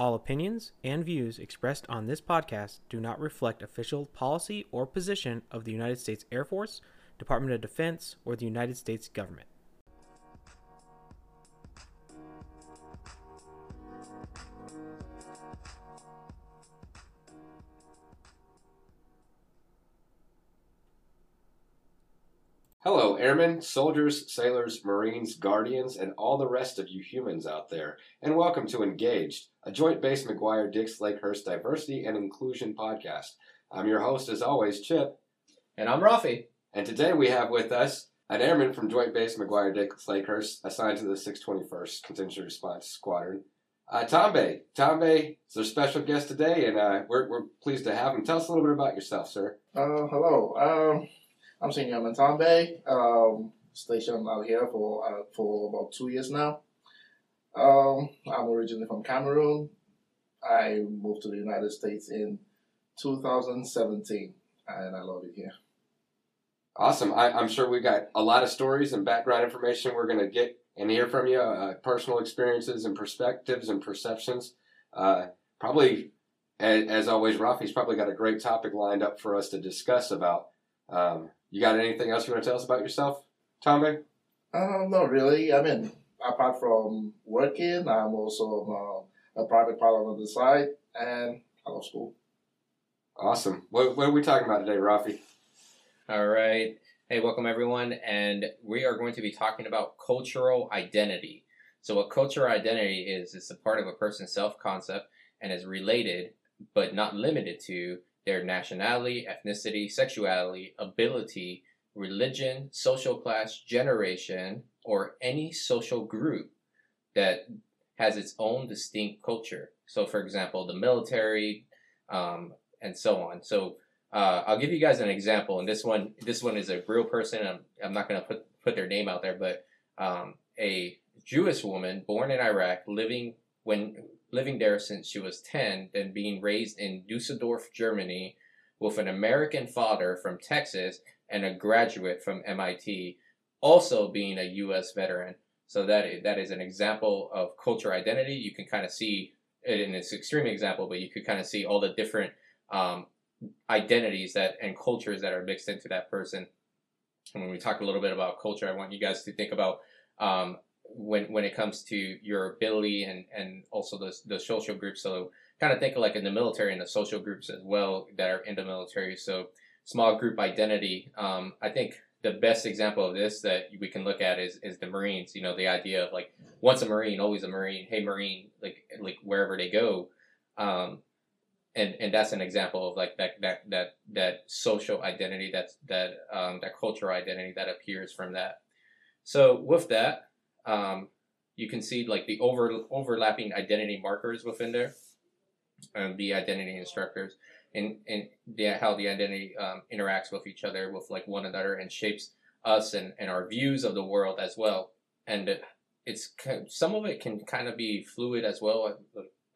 All opinions and views expressed on this podcast do not reflect official policy or position of the United States Air Force, Department of Defense, or the United States government. Airmen, soldiers, sailors, marines, guardians, and all the rest of you humans out there, and welcome to Engaged, a joint base McGuire Dix Lakehurst Diversity and Inclusion podcast. I'm your host, as always, Chip, And I'm Rafi. and today we have with us an airman from Joint Base McGuire Dix Lakehurst, assigned to the 621st Contingency Response Squadron. Uh, Tambe. Tom Bay is our special guest today, and uh, we're, we're pleased to have him. Tell us a little bit about yourself, sir. Uh, hello. Um, I'm Senior Airman Tambe. Um, stationed out here for uh, for about two years now. Um, I'm originally from Cameroon. I moved to the United States in 2017, and I love it here. Awesome. I, I'm sure we got a lot of stories and background information we're going to get and hear from you, uh, personal experiences and perspectives and perceptions. Uh, probably, as, as always, Rafi's probably got a great topic lined up for us to discuss about. Um, you got anything else you want to tell us about yourself, Tommy? Uh, not really. I mean, apart from working, I'm also uh, a private pilot on the side, and I love school. Awesome. What, what are we talking about today, Rafi? All right. Hey, welcome everyone. And we are going to be talking about cultural identity. So, what cultural identity is, it's a part of a person's self concept and is related, but not limited to, their nationality, ethnicity, sexuality, ability, religion, social class, generation, or any social group that has its own distinct culture. So, for example, the military, um, and so on. So, uh, I'll give you guys an example, and this one, this one is a real person. I'm, I'm not going to put put their name out there, but um, a Jewish woman born in Iraq, living when living there since she was ten, then being raised in Dusseldorf, Germany, with an American father from Texas and a graduate from MIT, also being a U.S. veteran. So that is, that is an example of culture identity. You can kind of see it in this extreme example, but you could kind of see all the different um, identities that and cultures that are mixed into that person. And when we talk a little bit about culture, I want you guys to think about um, when when it comes to your ability and and also the the social groups. So kind of think like in the military and the social groups as well that are in the military. So small group identity. Um, I think the best example of this that we can look at is is the Marines. You know, the idea of like once a Marine, always a Marine. Hey, Marine, like like wherever they go. Um, and and that's an example of like that that that that social identity that's that um, that cultural identity that appears from that. So with that, um, you can see like the over overlapping identity markers within there, and the identity instructors, and and the, how the identity um, interacts with each other, with like one another, and shapes us and, and our views of the world as well. And it's some of it can kind of be fluid as well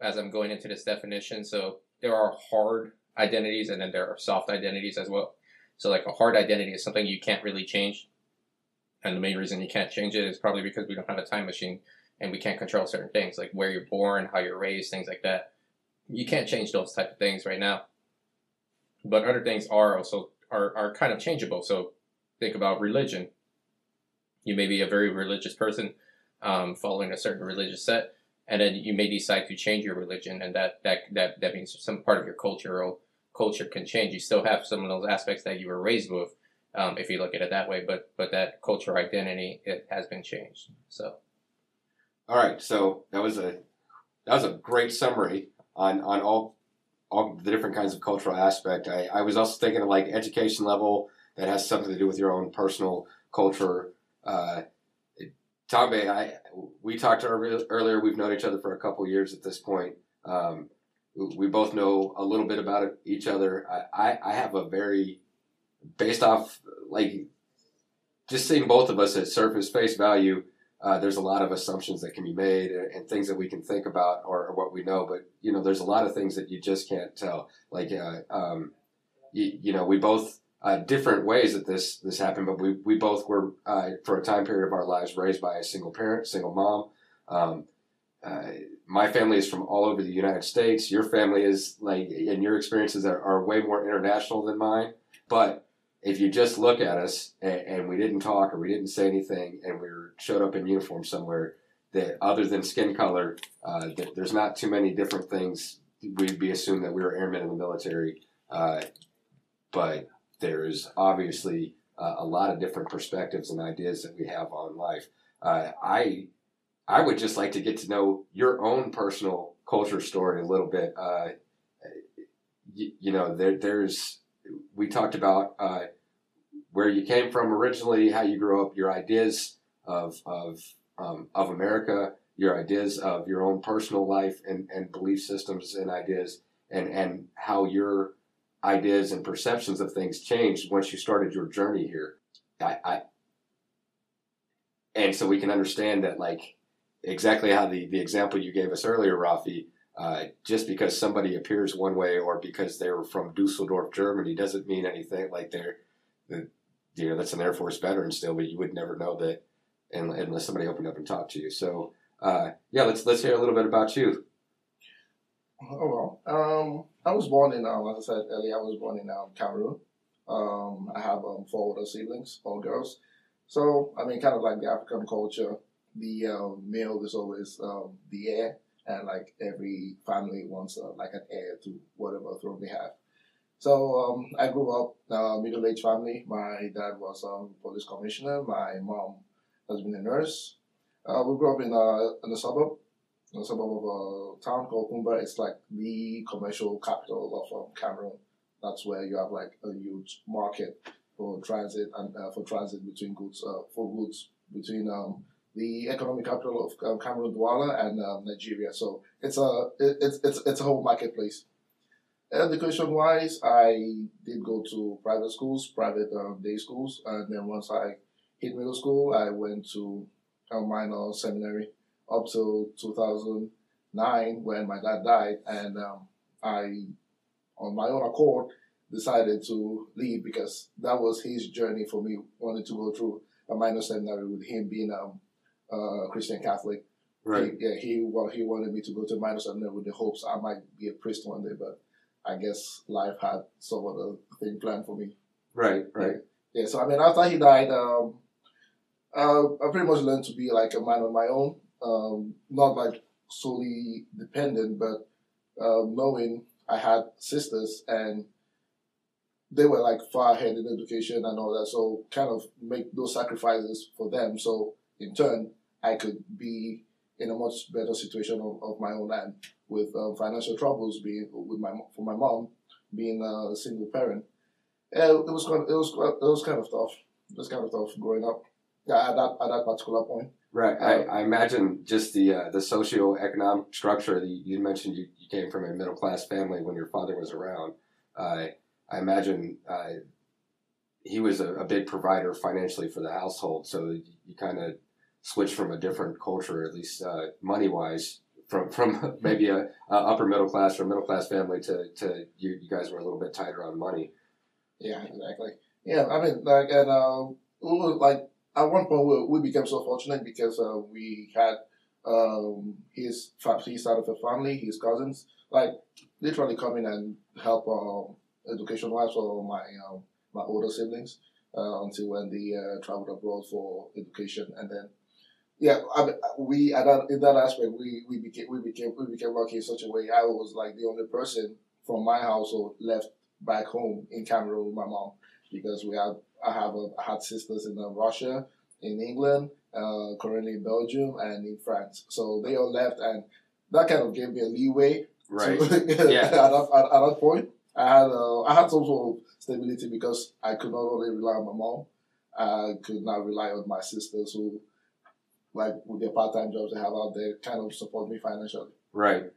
as I'm going into this definition. So there are hard identities and then there are soft identities as well. So like a hard identity is something you can't really change. And the main reason you can't change it is probably because we don't have a time machine and we can't control certain things like where you're born, how you're raised, things like that. You can't change those type of things right now. But other things are also are, are kind of changeable. So think about religion. You may be a very religious person, um, following a certain religious set, and then you may decide to change your religion, and that that that that means some part of your cultural culture can change. You still have some of those aspects that you were raised with, um, if you look at it that way, but but that cultural identity it has been changed. So, all right, so that was a that was a great summary on on all all the different kinds of cultural aspect. I, I was also thinking of like education level that has something to do with your own personal culture. Uh, Tommy, I we talked earlier. We've known each other for a couple years at this point. Um, we both know a little bit about each other. I, I have a very based off like just seeing both of us at surface face value. Uh, there's a lot of assumptions that can be made and, and things that we can think about or, or, what we know. But you know, there's a lot of things that you just can't tell. Like, uh, um, you, you know, we both uh, different ways that this this happened, but we, we both were uh, for a time period of our lives raised by a single parent, single mom. Um, uh, my family is from all over the United States. Your family is like, and your experiences are, are way more international than mine. But if you just look at us and, and we didn't talk or we didn't say anything and we showed up in uniform somewhere, that other than skin color, uh, that there's not too many different things. We'd be assumed that we were airmen in the military, uh, but there's obviously uh, a lot of different perspectives and ideas that we have on life. Uh, I I would just like to get to know your own personal culture story a little bit. Uh, you, you, know, there, there's we talked about uh, where you came from originally, how you grew up, your ideas of of um, of America, your ideas of your own personal life and, and belief systems and ideas, and and how your ideas and perceptions of things changed once you started your journey here. I, I and so we can understand that like exactly how the, the example you gave us earlier, Rafi, uh, just because somebody appears one way or because they're from Dusseldorf, Germany, doesn't mean anything. Like they're, the, you know, that's an Air Force veteran still, but you would never know that unless somebody opened up and talked to you. So, uh, yeah, let's let's hear a little bit about you. Oh well, um, I was born in, um, as I said earlier, I was born in um, Cameroon. Um, I have um, four older siblings, all girls. So, I mean, kind of like the African culture, the um, male is always um, the heir, and like every family wants uh, like an heir to whatever throne they have. So um, I grew up uh, middle-aged family. My dad was a um, police commissioner. My mom has been a nurse. Uh, we grew up in a uh, in a suburb, in a suburb of a town called Kumba. It's like the commercial capital of um, Cameroon. That's where you have like a huge market for transit and uh, for transit between goods uh, for goods between um, the economic capital of um, Cameroon, Douala, and um, Nigeria. So it's a it's it's it's a whole marketplace. Education wise, I did go to private schools, private um, day schools, and then once I hit middle school, I went to a minor seminary up till 2009 when my dad died, and um, I, on my own accord, decided to leave because that was his journey for me, wanting to go through a minor seminary with him being um, uh, Christian Catholic. Right. He, yeah, he well, he wanted me to go to minor seminary with the hopes I might be a priest one day, but I guess life had some other thing planned for me. Right. Right. Yeah. yeah so I mean, after he died, um, uh, I pretty much learned to be like a man on my own, um, not like solely dependent, but uh, knowing I had sisters and they were like far ahead in education and all that, so kind of make those sacrifices for them. So in turn, I could be in a much better situation of, of my own and with um, financial troubles being with my for my mom being a single parent. Yeah, it was kind of, it was it was kind of tough. It was kind of tough growing up. Yeah, at that at that particular point. Right. I, I imagine just the uh, the socioeconomic structure. The, you mentioned you, you came from a middle class family when your father was around. Uh, I imagine uh, he was a, a, big provider financially for the household. So you, you kind of switched from a different culture, at least uh, money wise, from from maybe a, a, upper middle class or middle class family to to you, you guys were a little bit tighter on money. Yeah, exactly. Yeah, I mean, like, and uh, like at one point we, we became so fortunate because uh, we had um, his his side of the family, his cousins, like literally come in and help um, education wise for my um, my older siblings uh, until when they uh, traveled abroad for education, and then yeah, I mean, we at that in that aspect we, we became we became we became lucky in such a way. I was like the only person from my household left back home in Cameroon with my mom because we had I have a, I had sisters in uh, Russia, in England, uh, currently in Belgium, and in France. So they all left, and that kind of gave me a leeway. Right. To, yeah. at, that, at, at, that point, I had uh, I had some sort of stability because I could not only rely on my mom, I could not rely on my sisters who, like with their part time jobs they have out there, kind of support me financially. Right.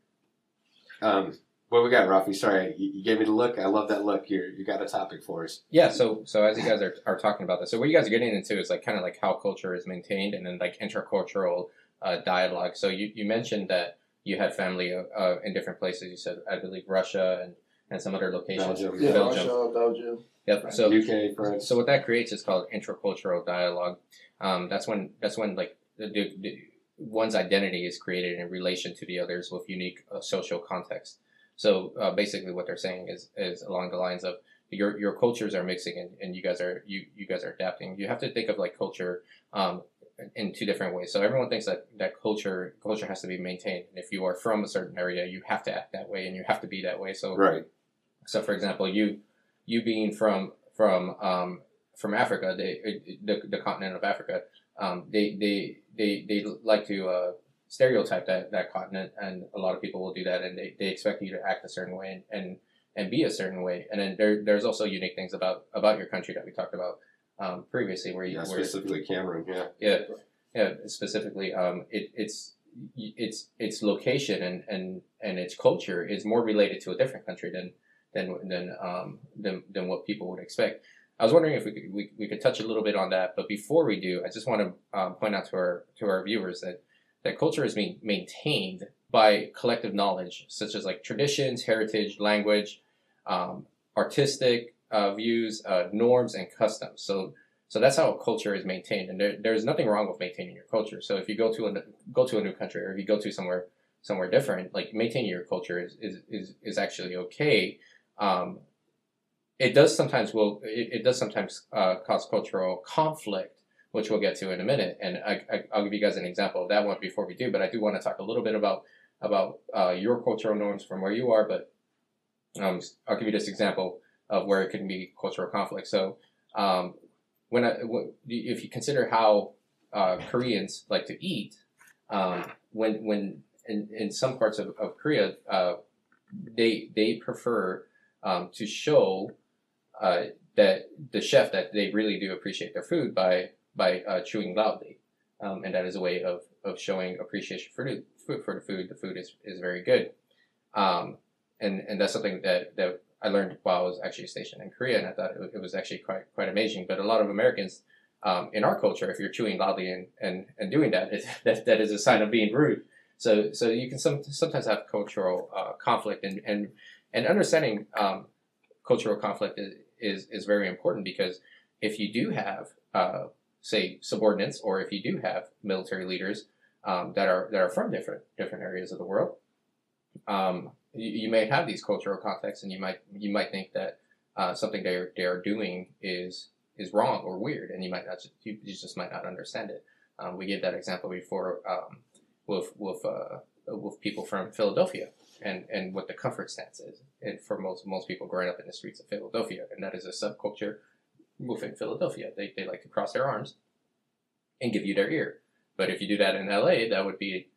Um, what we got, Rafi? Sorry, you, gave me the look. I love that look. You you got a topic for us. Yeah. So so as you guys are, are talking about this, so what you guys are getting into is like kind of like how culture is maintained, and then like intercultural uh, dialogue. So you, you mentioned that you had family uh, in different places. You said I believe Russia and, and some other locations. Belgium. Yeah, Belgium. Russia, Belgium. Yep. So UK, France. So what that creates is called intercultural dialogue. Um, that's when that's when like the, the, one's identity is created in relation to the others with unique uh, social context. So uh, basically, what they're saying is is along the lines of your your cultures are mixing and, and you guys are you you guys are adapting. You have to think of like culture um, in two different ways. So everyone thinks that that culture culture has to be maintained. And if you are from a certain area, you have to act that way and you have to be that way. So Right. so, for example, you you being from from um, from Africa, they, the the continent of Africa, um, they, they they they like to uh, stereotype that that continent, and a lot of people will do that, and they, they expect you to act a certain way and, and and be a certain way. And then there there's also unique things about about your country that we talked about um, previously, where you Yeah, where, specifically Cameroon. Yeah. yeah, yeah. Specifically, um, it, it's its its location and, and, and its culture is more related to a different country than than than um, than, than what people would expect. I was wondering if we could we, we could touch a little bit on that, but before we do, I just want to um, point out to our to our viewers that that culture is being maintained by collective knowledge, such as like traditions, heritage, language, um, artistic uh, views, uh, norms, and customs. So so that's how a culture is maintained, and there, there's nothing wrong with maintaining your culture. So if you go to a go to a new country, or if you go to somewhere somewhere different, like maintaining your culture is is is, is actually okay. Um, it does sometimes will it, it does sometimes uh, cause cultural conflict, which we'll get to in a minute, and I, I I'll give you guys an example of that one before we do. But I do want to talk a little bit about about uh, your cultural norms from where you are, but um, I'll give you this example of where it can be cultural conflict. So um, when, I, when if you consider how uh, Koreans like to eat, um, when when in, in some parts of, of Korea, uh, they they prefer um, to show uh, that the chef that they really do appreciate their food by by uh, chewing loudly, um, and that is a way of, of showing appreciation for the food for the food. The food is, is very good, um, and and that's something that that I learned while I was actually stationed in Korea, and I thought it, was actually quite quite amazing. But a lot of Americans um, in our culture, if you're chewing loudly and, and, and doing that, that, that is a sign of being rude. So so you can some, sometimes have cultural uh, conflict, and and and understanding um, cultural conflict is, is is very important because if you do have uh, say subordinates, or if you do have military leaders um, that are that are from different different areas of the world, um, you, you, may have these cultural contexts, and you might you might think that uh, something they are, they are doing is is wrong or weird, and you might not you, just might not understand it. Um, we gave that example before um, with with uh, with people from Philadelphia and and what the comfort stance is, and for most most people growing up in the streets of Philadelphia, and that is a subculture within Philadelphia. They they like to cross their arms and give you their ear. But if you do that in LA, that would be,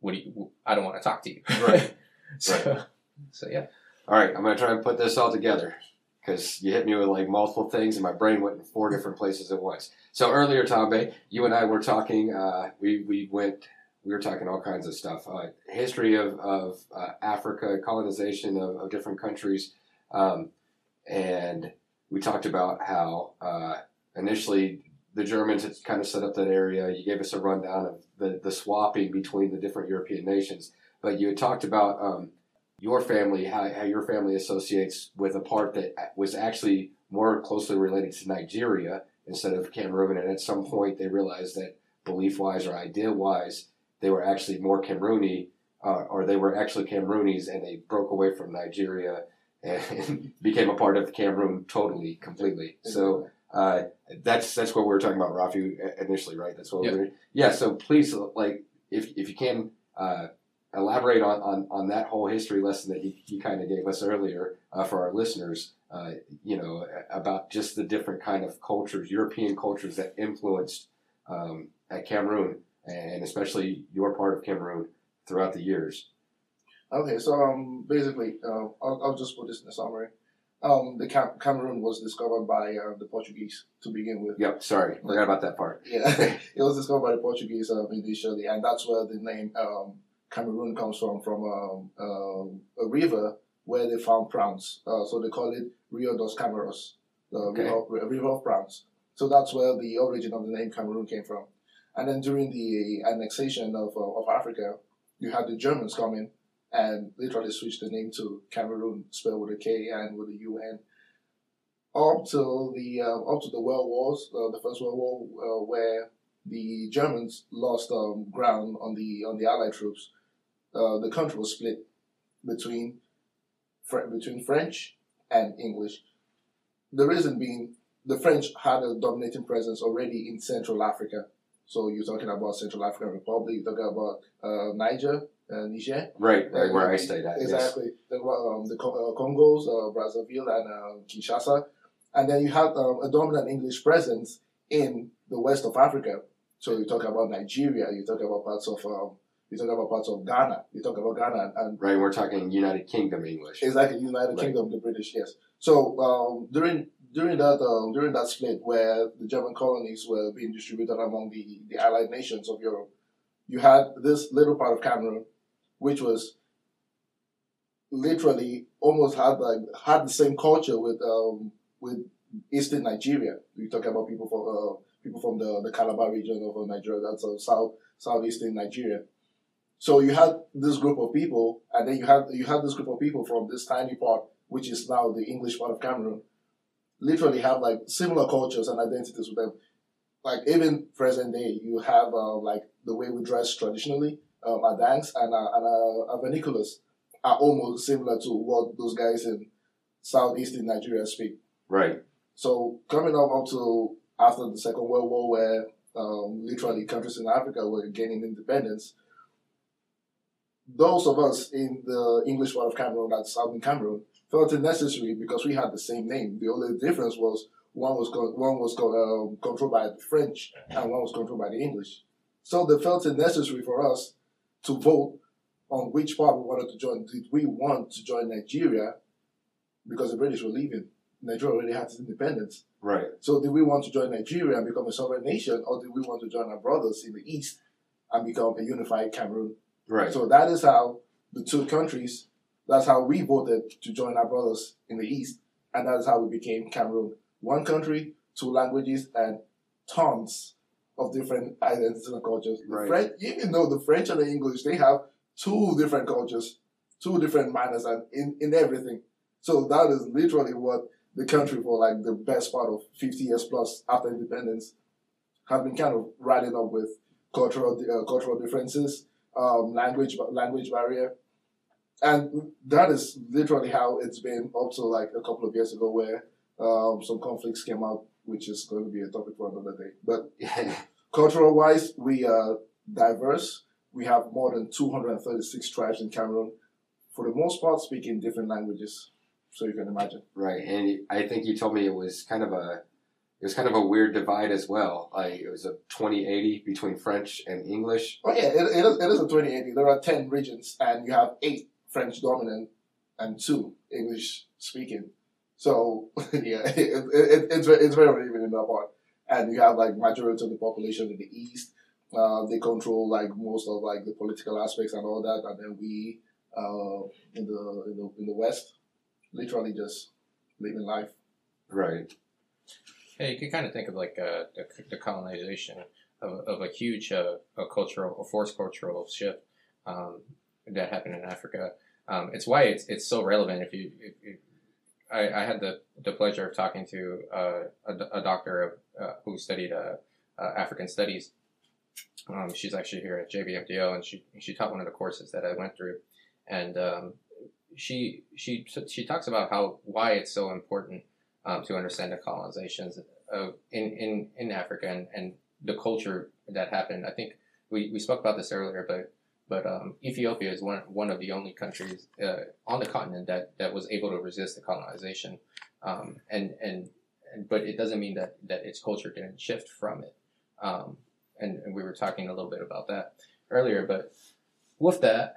what do you, I don't want to talk to you. Right. so, Right. so yeah. All right, I'm gonna try and put this all together because you hit me with like multiple things, and my brain went in four different places at once. So earlier, Tambe, you and I were talking. Uh, we we went. We were talking all kinds of stuff. Uh, history of of uh, Africa, colonization of, of different countries, um, and we talked about how uh, initially the Germans had kind of set up that area. You gave us a rundown of the the swapping between the different European nations, but you had talked about. Um, your family, how, how your family associates with a part that was actually more closely related to Nigeria instead of Cameroon. And at some point, they realized that belief wise or idea wise, they were actually more Camerooni, uh, or they were actually Cameroonies, and they broke away from Nigeria and became a part of Cameroon totally, completely. So uh, that's that's what we were talking about, Rafi, initially, right? That's what Yeah. we were. Yeah. So please, like, if if you can. Uh, elaborate on, on, on that whole history lesson that you, you kind of gave us earlier uh, for our listeners, uh, you know, about just the different kind of cultures, European cultures that influenced um, at Cameroon, and especially your part of Cameroon throughout the years. Okay, so um, basically, uh, I'll, I'll just put this in a summary. Um, the Cam- Cameroon was discovered by uh, the Portuguese to begin with. Yep, sorry, forgot about that part. Yeah, it was discovered by the Portuguese um, initially, and that's where the name um, Cameroon comes from, from um, um, a river where they found prawns. Uh, so they call it Rio dos Camarões, the Okay. river, river of prawns. So that's where the origin of the name Cameroon came from. And then during the annexation of, uh, of Africa, you had the Germans come in and literally switched the name to Cameroon, spelled with a K and with a U N. Up till the uh, up to the World Wars, uh, the First World War, uh, where the Germans lost um, ground on the on the Allied troops, uh, the country was split between between French and English. The reason being, the French had a dominating presence already in Central Africa. So you're talking about Central African Republic, you're talking about uh, Niger, uh, Niger. Right, right, where I stayed at. Exactly. Yes. The, um, the uh, Congos, uh, Brazzaville, and uh, Kinshasa. And then you had um, a dominant English presence in the west of Africa. So you talk about Nigeria, you talk about parts of um, you talk about parts of Ghana, you talk about Ghana, and, and right, we're talking United Kingdom English. Exactly, United right. Kingdom, the British, yes. So um, during during that um, during that split where the German colonies were being distributed among the, the allied nations of Europe, you had this little part of Cameroon, which was literally almost had like had the same culture with um, with eastern Nigeria. We talk about people from uh, people from the, the Calabar region of Nigeria, that's uh, south southeastern Nigeria. So you had this group of people, and then you had you had this group of people from this tiny part, which is now the English part of Cameroon, literally have like similar cultures and identities with them. Like even present day, you have uh, like the way we dress traditionally, um, our dance and our, and our, our vernaculars are almost similar to what those guys in southeastern Nigeria speak. Right. So coming up up to after the Second World War, where um, literally countries in Africa were gaining independence, those of us in the English part of Cameroon, that's Southern Cameroon, felt it necessary because we had the same name. The only difference was one was one was um, controlled by the French and one was controlled by the English. So they felt it necessary for us to vote on which part we wanted to join. Did we want to join Nigeria because the British were leaving? Nigeria already had its independence. Right. So did we want to join Nigeria and become a sovereign nation, or did we want to join our brothers in the east and become a unified Cameroon? Right. So that is how the two countries. That's how we voted to join our brothers in the east, and that is how we became Cameroon. One country, two languages, and tons of different identities and cultures. Right. French, even though the French and the English, they have two different cultures, two different manners, and in, in everything. So that is literally what the country for like the best part of 50 years plus after independence have been kind of riding up with cultural uh, cultural differences, um, language language barrier, and that is literally how it's been up to like a couple of years ago, where um, some conflicts came up, which is going to be a topic for another day. But cultural wise, we are diverse. We have more than 236 tribes in Cameroon, for the most part, speaking different languages so you can imagine. Right, and I think you told me it was kind of a it was kind of a weird divide as well. Like it was a 2080 between French and English. Oh yeah, it, it, is, it is a 2080. There are 10 regions, and you have eight French dominant and two English speaking. So yeah, it, it, it's it's very even in that part. And you have like majority of the population in the east. Uh, they control like most of like the political aspects and all that, and then we uh, in the in the in the west literally just living life. Right. Yeah, you could kind of think of like uh, the, the colonization of, of a huge uh, a cultural, a forced cultural shift um, that happened in Africa. Um, it's why it's it's so relevant. If you, if, if I, I, had the, the pleasure of talking to uh, a, a, doctor of, uh, who studied uh, uh, African studies. Um, she's actually here at JBMDL, and she she taught one of the courses that I went through, and um, she she she talks about how why it's so important um, to understand the colonizations of in in in Africa and, and the culture that happened. I think we, we spoke about this earlier, but but um, Ethiopia is one one of the only countries uh, on the continent that, that was able to resist the colonization, um, and, and but it doesn't mean that that its culture didn't shift from it. Um, and, and, we were talking a little bit about that earlier, but with that,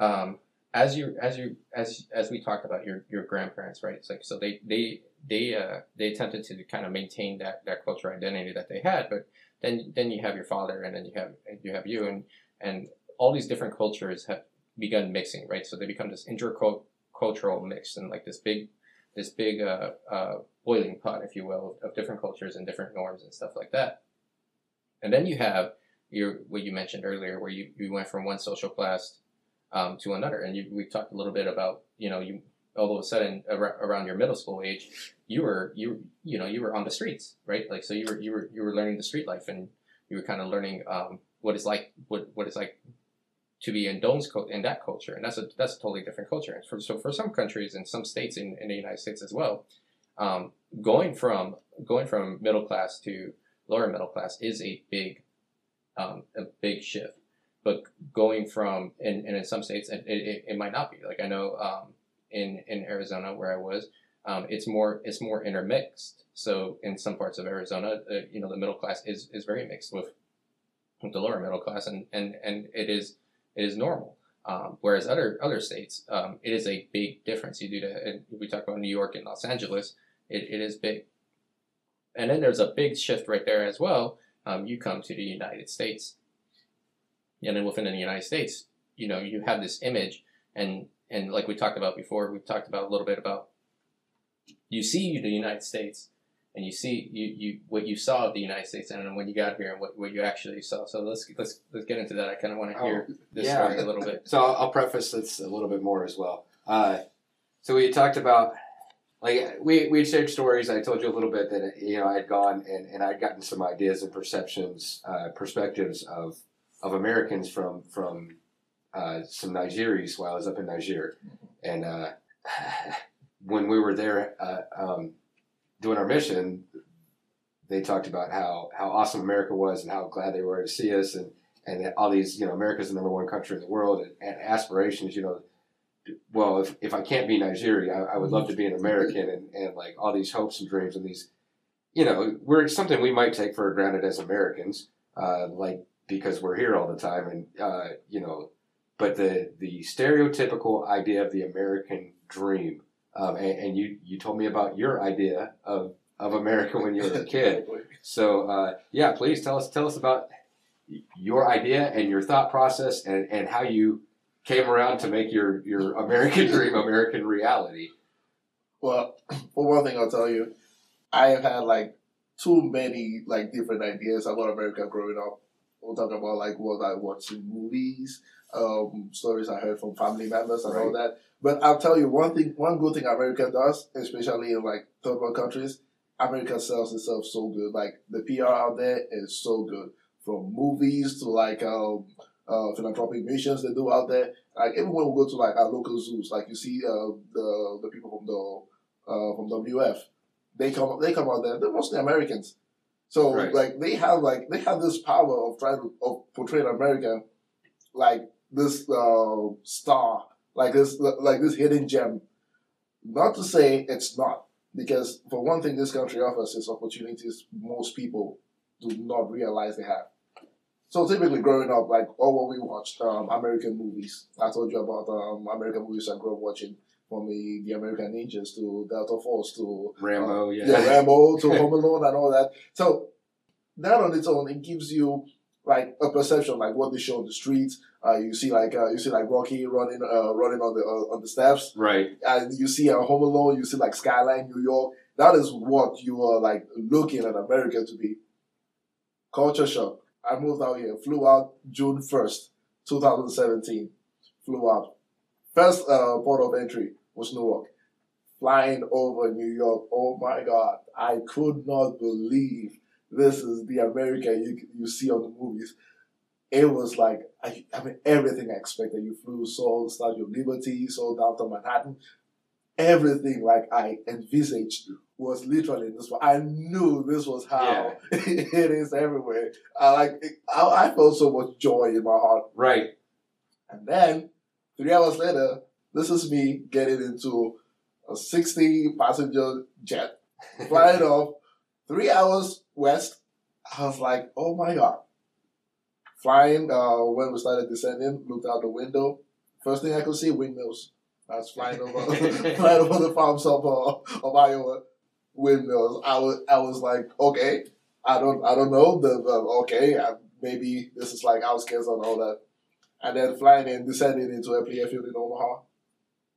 um, as you as you as as we talked about your your grandparents, right? It's like so they they they uh, they attempted to kind of maintain that that cultural identity that they had, but then then you have your father, and then you have you have you, and and all these different cultures have begun mixing, right? So they become this intercultural mix, and like this big this big uh, uh, boiling pot, if you will, of different cultures and different norms and stuff like that. And then you have your what you mentioned earlier, where you, you went from one social class um, to another. And you, we talked a little bit about, you know, you all of a sudden ar- around your middle school age, you were you you know you were on the streets, right? Like so you were you were you were learning the street life and you were kind of learning um, what it's like what what it's like to be in in that culture, and that's a that's a totally different culture. For, so for some countries and some states in, in the United States as well, um, going from going from middle class to lower middle class is a big um, a big shift. But going from and, and in some states it, it, it might not be like I know um, in in Arizona where I was um, it's more it's more intermixed. So in some parts of Arizona, uh, you know, the middle class is, is very mixed with the lower middle class, and, and, and it is it is normal. Um, whereas other other states, um, it is a big difference. You do to, we talk about New York and Los Angeles, it, it is big. And then there's a big shift right there as well. Um, you come to the United States, and then within the United States, you know, you have this image, and and like we talked about before, we talked about a little bit about you see the United States and you see you, you what you saw of the United States and when you got here and what, what you actually saw. So let's let's let's get into that. I kind of want to hear Oh, this yeah. story a little bit. So I'll, I'll preface this a little bit more as well. Uh, so we talked about like we we shared stories. I told you a little bit that you know I had gone and, and I'd gotten some ideas and perceptions, uh, perspectives of of Americans from from uh, some Nigerians while I was up in Niger, and uh, when we were there uh, um, doing our mission, they talked about how how awesome America was and how glad they were to see us and and all these, you know, America's the number one country in the world, and, and aspirations, you know. Well, if, if I can't be Nigerian, I, I would love to be an American, and, and like all these hopes and dreams and these, you know, we're something we might take for granted as Americans, uh, like because we're here all the time, and uh, you know, but the the stereotypical idea of the American dream, um, and, and you you told me about your idea of of America when you were a kid. So uh, yeah, please tell us tell us about your idea and your thought process and, and how you came around to make your, your American dream American reality. Well, for one thing, I'll tell you, I have had like too many like different ideas about America growing up. We'll talk about like what I watched in movies, um, stories I heard from family members and all that. But I'll tell you one thing, one good thing America does, especially in like third world countries, America sells itself so good. Like the PR out there is so good, from movies to like um, uh, philanthropic missions they do out there. Like everyone will go to like our local zoos, like you see uh, the the people from the uh, from WF, they come they come out there. They're mostly Americans, so Right. like they have like they have this power of trying to of portraying America like this uh, star, like this like this hidden gem. Not to say it's not, because for one thing, this country offers is opportunities most people do not realize they have. So typically, growing up, like all what we watched, um, American movies. I told you about um, American movies I grew up watching, from the, the American Ninjas to Delta Force to Rambo, yeah. yeah, Rambo to Home Alone and all that. So that on its own, it gives you like a perception, like what they show on the streets. Uh, you see like uh, you see like Rocky running uh, running on the uh, on the steps, Right. and you see a Home Alone. You see like Skyline, New York. That is what you are like looking at America to be. Culture shock. I moved out here. Flew out June first, two thousand seventeen. Flew out. First uh, port of entry was Newark. Flying over New York. Oh my God! I could not believe this is the America you you see on the movies. It was like I, I mean everything I expected. You flew, saw Statue of Liberty, saw downtown Manhattan. Everything like I envisaged was literally in this. I knew this was how it is everywhere. I like I, I felt so much joy in my heart. Right. And then three hours later, this is me getting into a 60 passenger jet flying off three hours west. I was like, oh my god. Flying, uh, when we started descending, looked out the window. First thing I could see, windmills. I was flying over, flying over the farms of, uh, of Iowa. Windmills. I was, I was like, okay, I don't, I don't know. The, the okay, uh, maybe this is like outskirts and all that. And then flying and descending into Eppley Airfield in Omaha.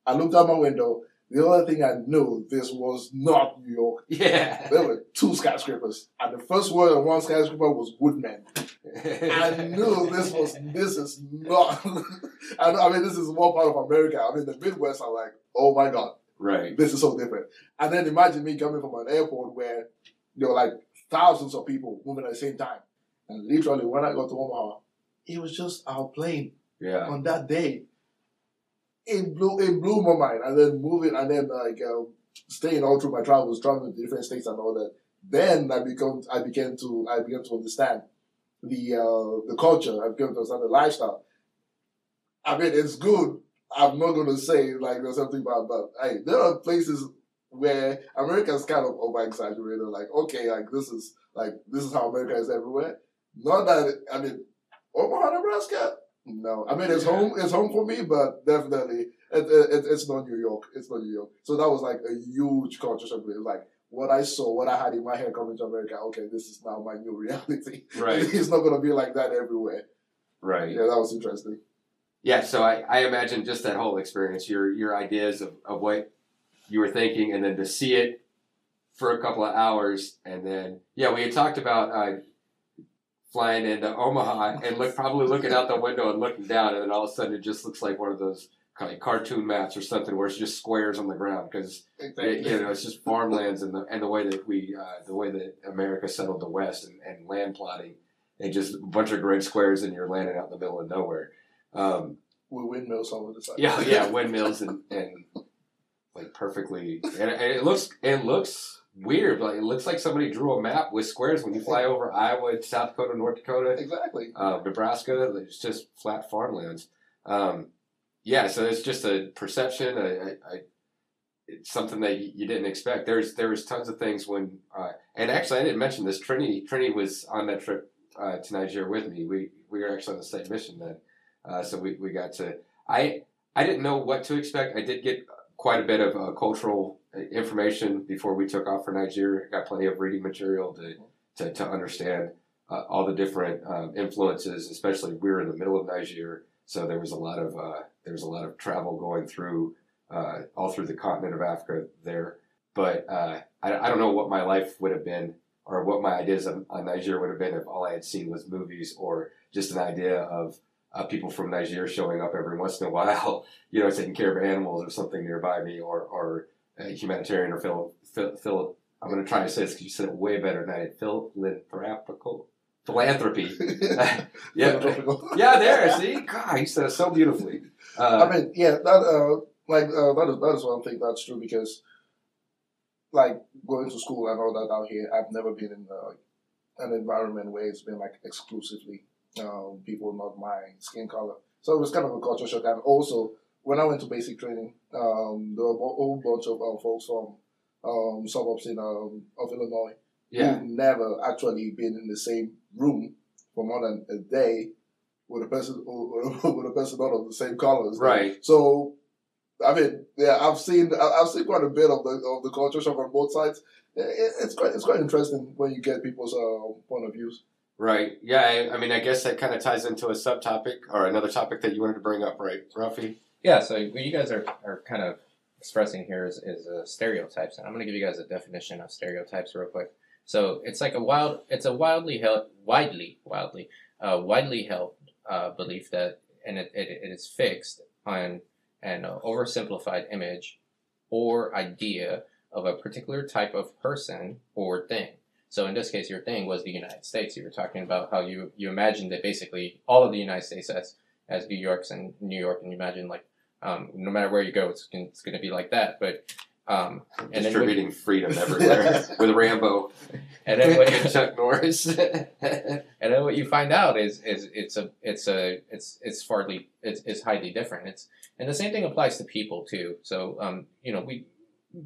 I looked out my window. The only thing I knew, this was not New York. Yeah. There were two skyscrapers, and the first word on one skyscraper was Woodmen. I knew this was this is not. I, know, I mean, this is one part of America. I mean, the Midwest. I'm like, oh my god, Right. this is so different. And then imagine me coming from an airport where there were like thousands of people moving at the same time. And literally, when I got to Omaha, it was just our plane Yeah. on that day. It blew it blew my mind, and then moving, and then like um, staying all through my travels, traveling to different states and all that. Then I become I began to I began to understand the uh, the culture. I began to understand the lifestyle. I mean, it's good. I'm not to say like there's something about, but hey, there are places where America's kind of over exaggerated. Like, okay, like this is like this is how America is everywhere. Not that I mean, Omaha, Nebraska. No, I mean it's Yeah. home. It's home for me, but definitely it, it, it's not New York. It's not New York. So that was like a huge culture shock. Like what I saw, what I had in my head coming to America. Okay, this is now my new reality. Right. it's not gonna be like that everywhere. Right. Yeah, that was interesting. Yeah, so I, I imagine just that whole experience, your your ideas of, of what you were thinking, and then to see it for a couple of hours, and then yeah, we had talked about uh, flying into Omaha and look probably looking out the window and looking down, and then all of a sudden it just looks like one of those kind of cartoon maps or something where it's just squares on the ground because you know it's just farmlands and the and the way that we uh, the way that America settled the West and, and land plotting, and just a bunch of grid squares and you're landing out in the middle of nowhere. Um, With windmills all over the side. yeah, yeah, windmills and, and like perfectly, and, and it looks it looks weird. Like it looks like somebody drew a map with squares when you fly over Iowa, South Dakota, North Dakota, exactly. uh, Nebraska. It's just flat farmlands. Um, yeah, so it's just a perception. I, I, I, it's something that you, you didn't expect. There's there was tons of things when, uh, and actually I didn't mention this. Trini Trini was on that trip uh, to Nigeria with me. We we were actually on the same mission then, uh, so we, we got to. I I didn't know what to expect. I did get quite a bit of uh, cultural information before we took off for Nigeria. Got plenty of reading material to to, to understand uh, all the different um, influences. Especially we were in the middle of Nigeria, so there was a lot of uh, there was a lot of travel going through uh, all through the continent of Africa there. But uh, I, I don't know what my life would have been or what my ideas on, on Nigeria would have been if all I had seen was movies or just an idea of uh, people from Nigeria showing up every once in a while, you know, taking care of animals or something nearby me, or or humanitarian or phil, phil, phil I'm going to try to say this because you said it way better than I did. Philanthropical philanthropy. yeah, yeah. There, see, God, you said it so beautifully. Uh, I mean, yeah, that uh, like uh, that is that is one thing that's true because, like going to school and all that out here, I've never been in uh, an environment where it's been like exclusively um, people not my skin color. So it was kind of a culture shock. And also, when I went to basic training, um, there were a whole bunch of uh, folks from um, suburbs in um, of Illinois yeah, who've never actually been in the same room for more than a day with a person with a person not of the same colors. right. So, I mean, yeah, I've seen I've seen quite a bit of the of the culture shock on both sides. It's quite it's quite interesting when you get people's uh, point of views. Right. Yeah. I, I mean, I guess that kind of ties into a subtopic or another topic that you wanted to bring up, right, Rafi? Yeah, so what you guys are, are kind of expressing here is, is uh, stereotypes, and I'm going to give you guys a definition of stereotypes real quick. So it's like a wild, it's a wildly held, widely, wildly, uh, widely held uh, belief that, and it, it, it is fixed on an oversimplified image or idea of a particular type of person or thing. So in this case, your thing was the United States. You were talking about how you you imagined that basically all of the United States as as New York's and New York, and you imagine like um, no matter where you go, it's gonna- it's going to be like that. But um, and Distributing freedom everywhere with Rambo and then what, and Chuck Norris. and then what you find out is is it's a it's a it's it's farly it's, it's highly different. It's and the same thing applies to people too. So um, you know we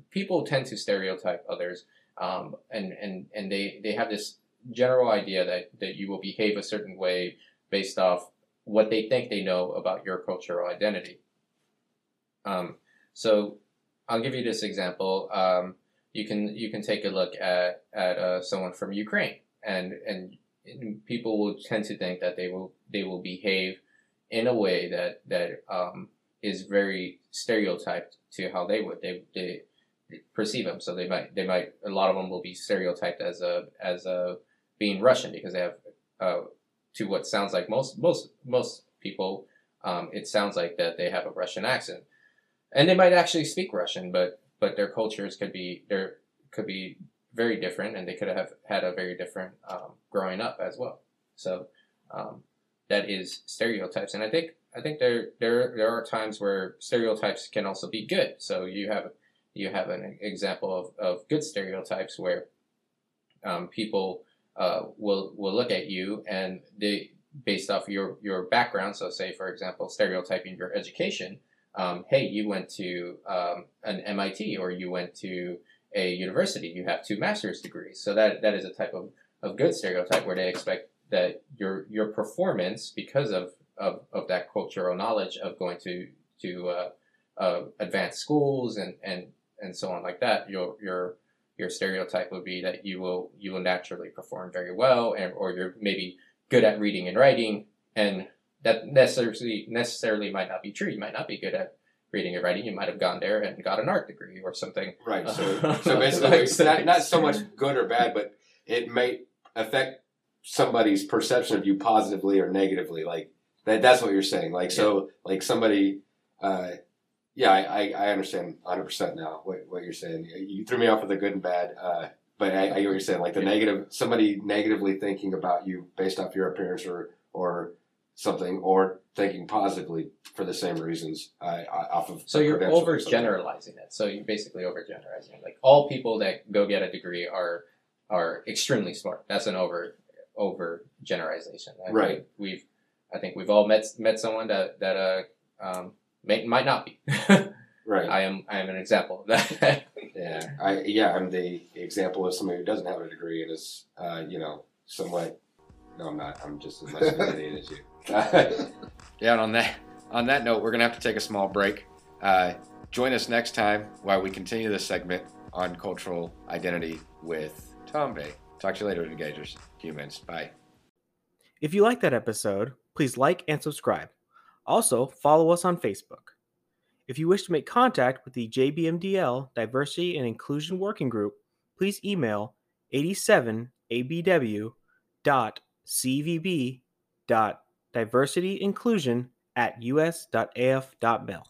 people tend to stereotype others, um, and and and they they have this general idea that that you will behave a certain way based off what they think they know about your cultural identity. Um, so I'll give you this example. Um, you can you can take a look at at uh, someone from Ukraine, and and people will tend to think that they will they will behave in a way that that um, is very stereotyped to how they would they they perceive them. So they might they might a lot of them will be stereotyped as a as a being Russian because they have uh, to what sounds like most most most people um, it sounds like that they have a Russian accent, and they might actually speak Russian, but but their cultures could be there could be very different, and they could have had a very different um, growing up as well. So um, that is stereotypes, and I think I think there there there are times where stereotypes can also be good. So you have you have an example of, of good stereotypes where um, people uh, will will look at you and they based off your your background. So say for example, stereotyping your education. Um, hey, you went to um, an MIT or you went to a university. You have two master's degrees. So that that is a type of, of good stereotype where they expect that your your performance because of, of, of that cultural knowledge of going to to uh, uh, advanced schools and, and and so on like that your your your stereotype would be that you will you will naturally perform very well and or you're maybe good at reading and writing and that necessarily necessarily might not be true. You might not be good at reading and writing. You might have gone there and got an art degree or something. Right. So so basically not, not so much good or bad but it may affect somebody's perception of you positively or negatively. Like that that's what you're saying. Like so like somebody uh yeah i i understand 100% now what, what you're saying you threw me off with the good and bad uh but I, I hear what you're saying like the negative somebody negatively thinking about you based off your appearance or or something or thinking positively for the same reasons uh, off of So you're something. overgeneralizing it. So you're basically overgeneralizing it. Like all people that go get a degree are are extremely smart. That's an over over generalization. I Right. we've I think we've all met met someone that that uh um may, might not be. right I am I am an example of that. Yeah, I yeah, I'm the example of somebody who doesn't have a degree and is, uh, you know, somewhat. No, I'm not. I'm just as much of an idiot as you. yeah, and on that on that note, we're gonna have to take a small break. Uh, join us next time while we continue this segment on cultural identity with Tambe. Talk to you later, engagers, humans. Bye. If you like that episode, please like and subscribe. Also, follow us on Facebook. If you wish to make contact with the JBMDL Diversity and Inclusion Working Group, please email 87abw.cvb.diversityinclusion at us.af.mil.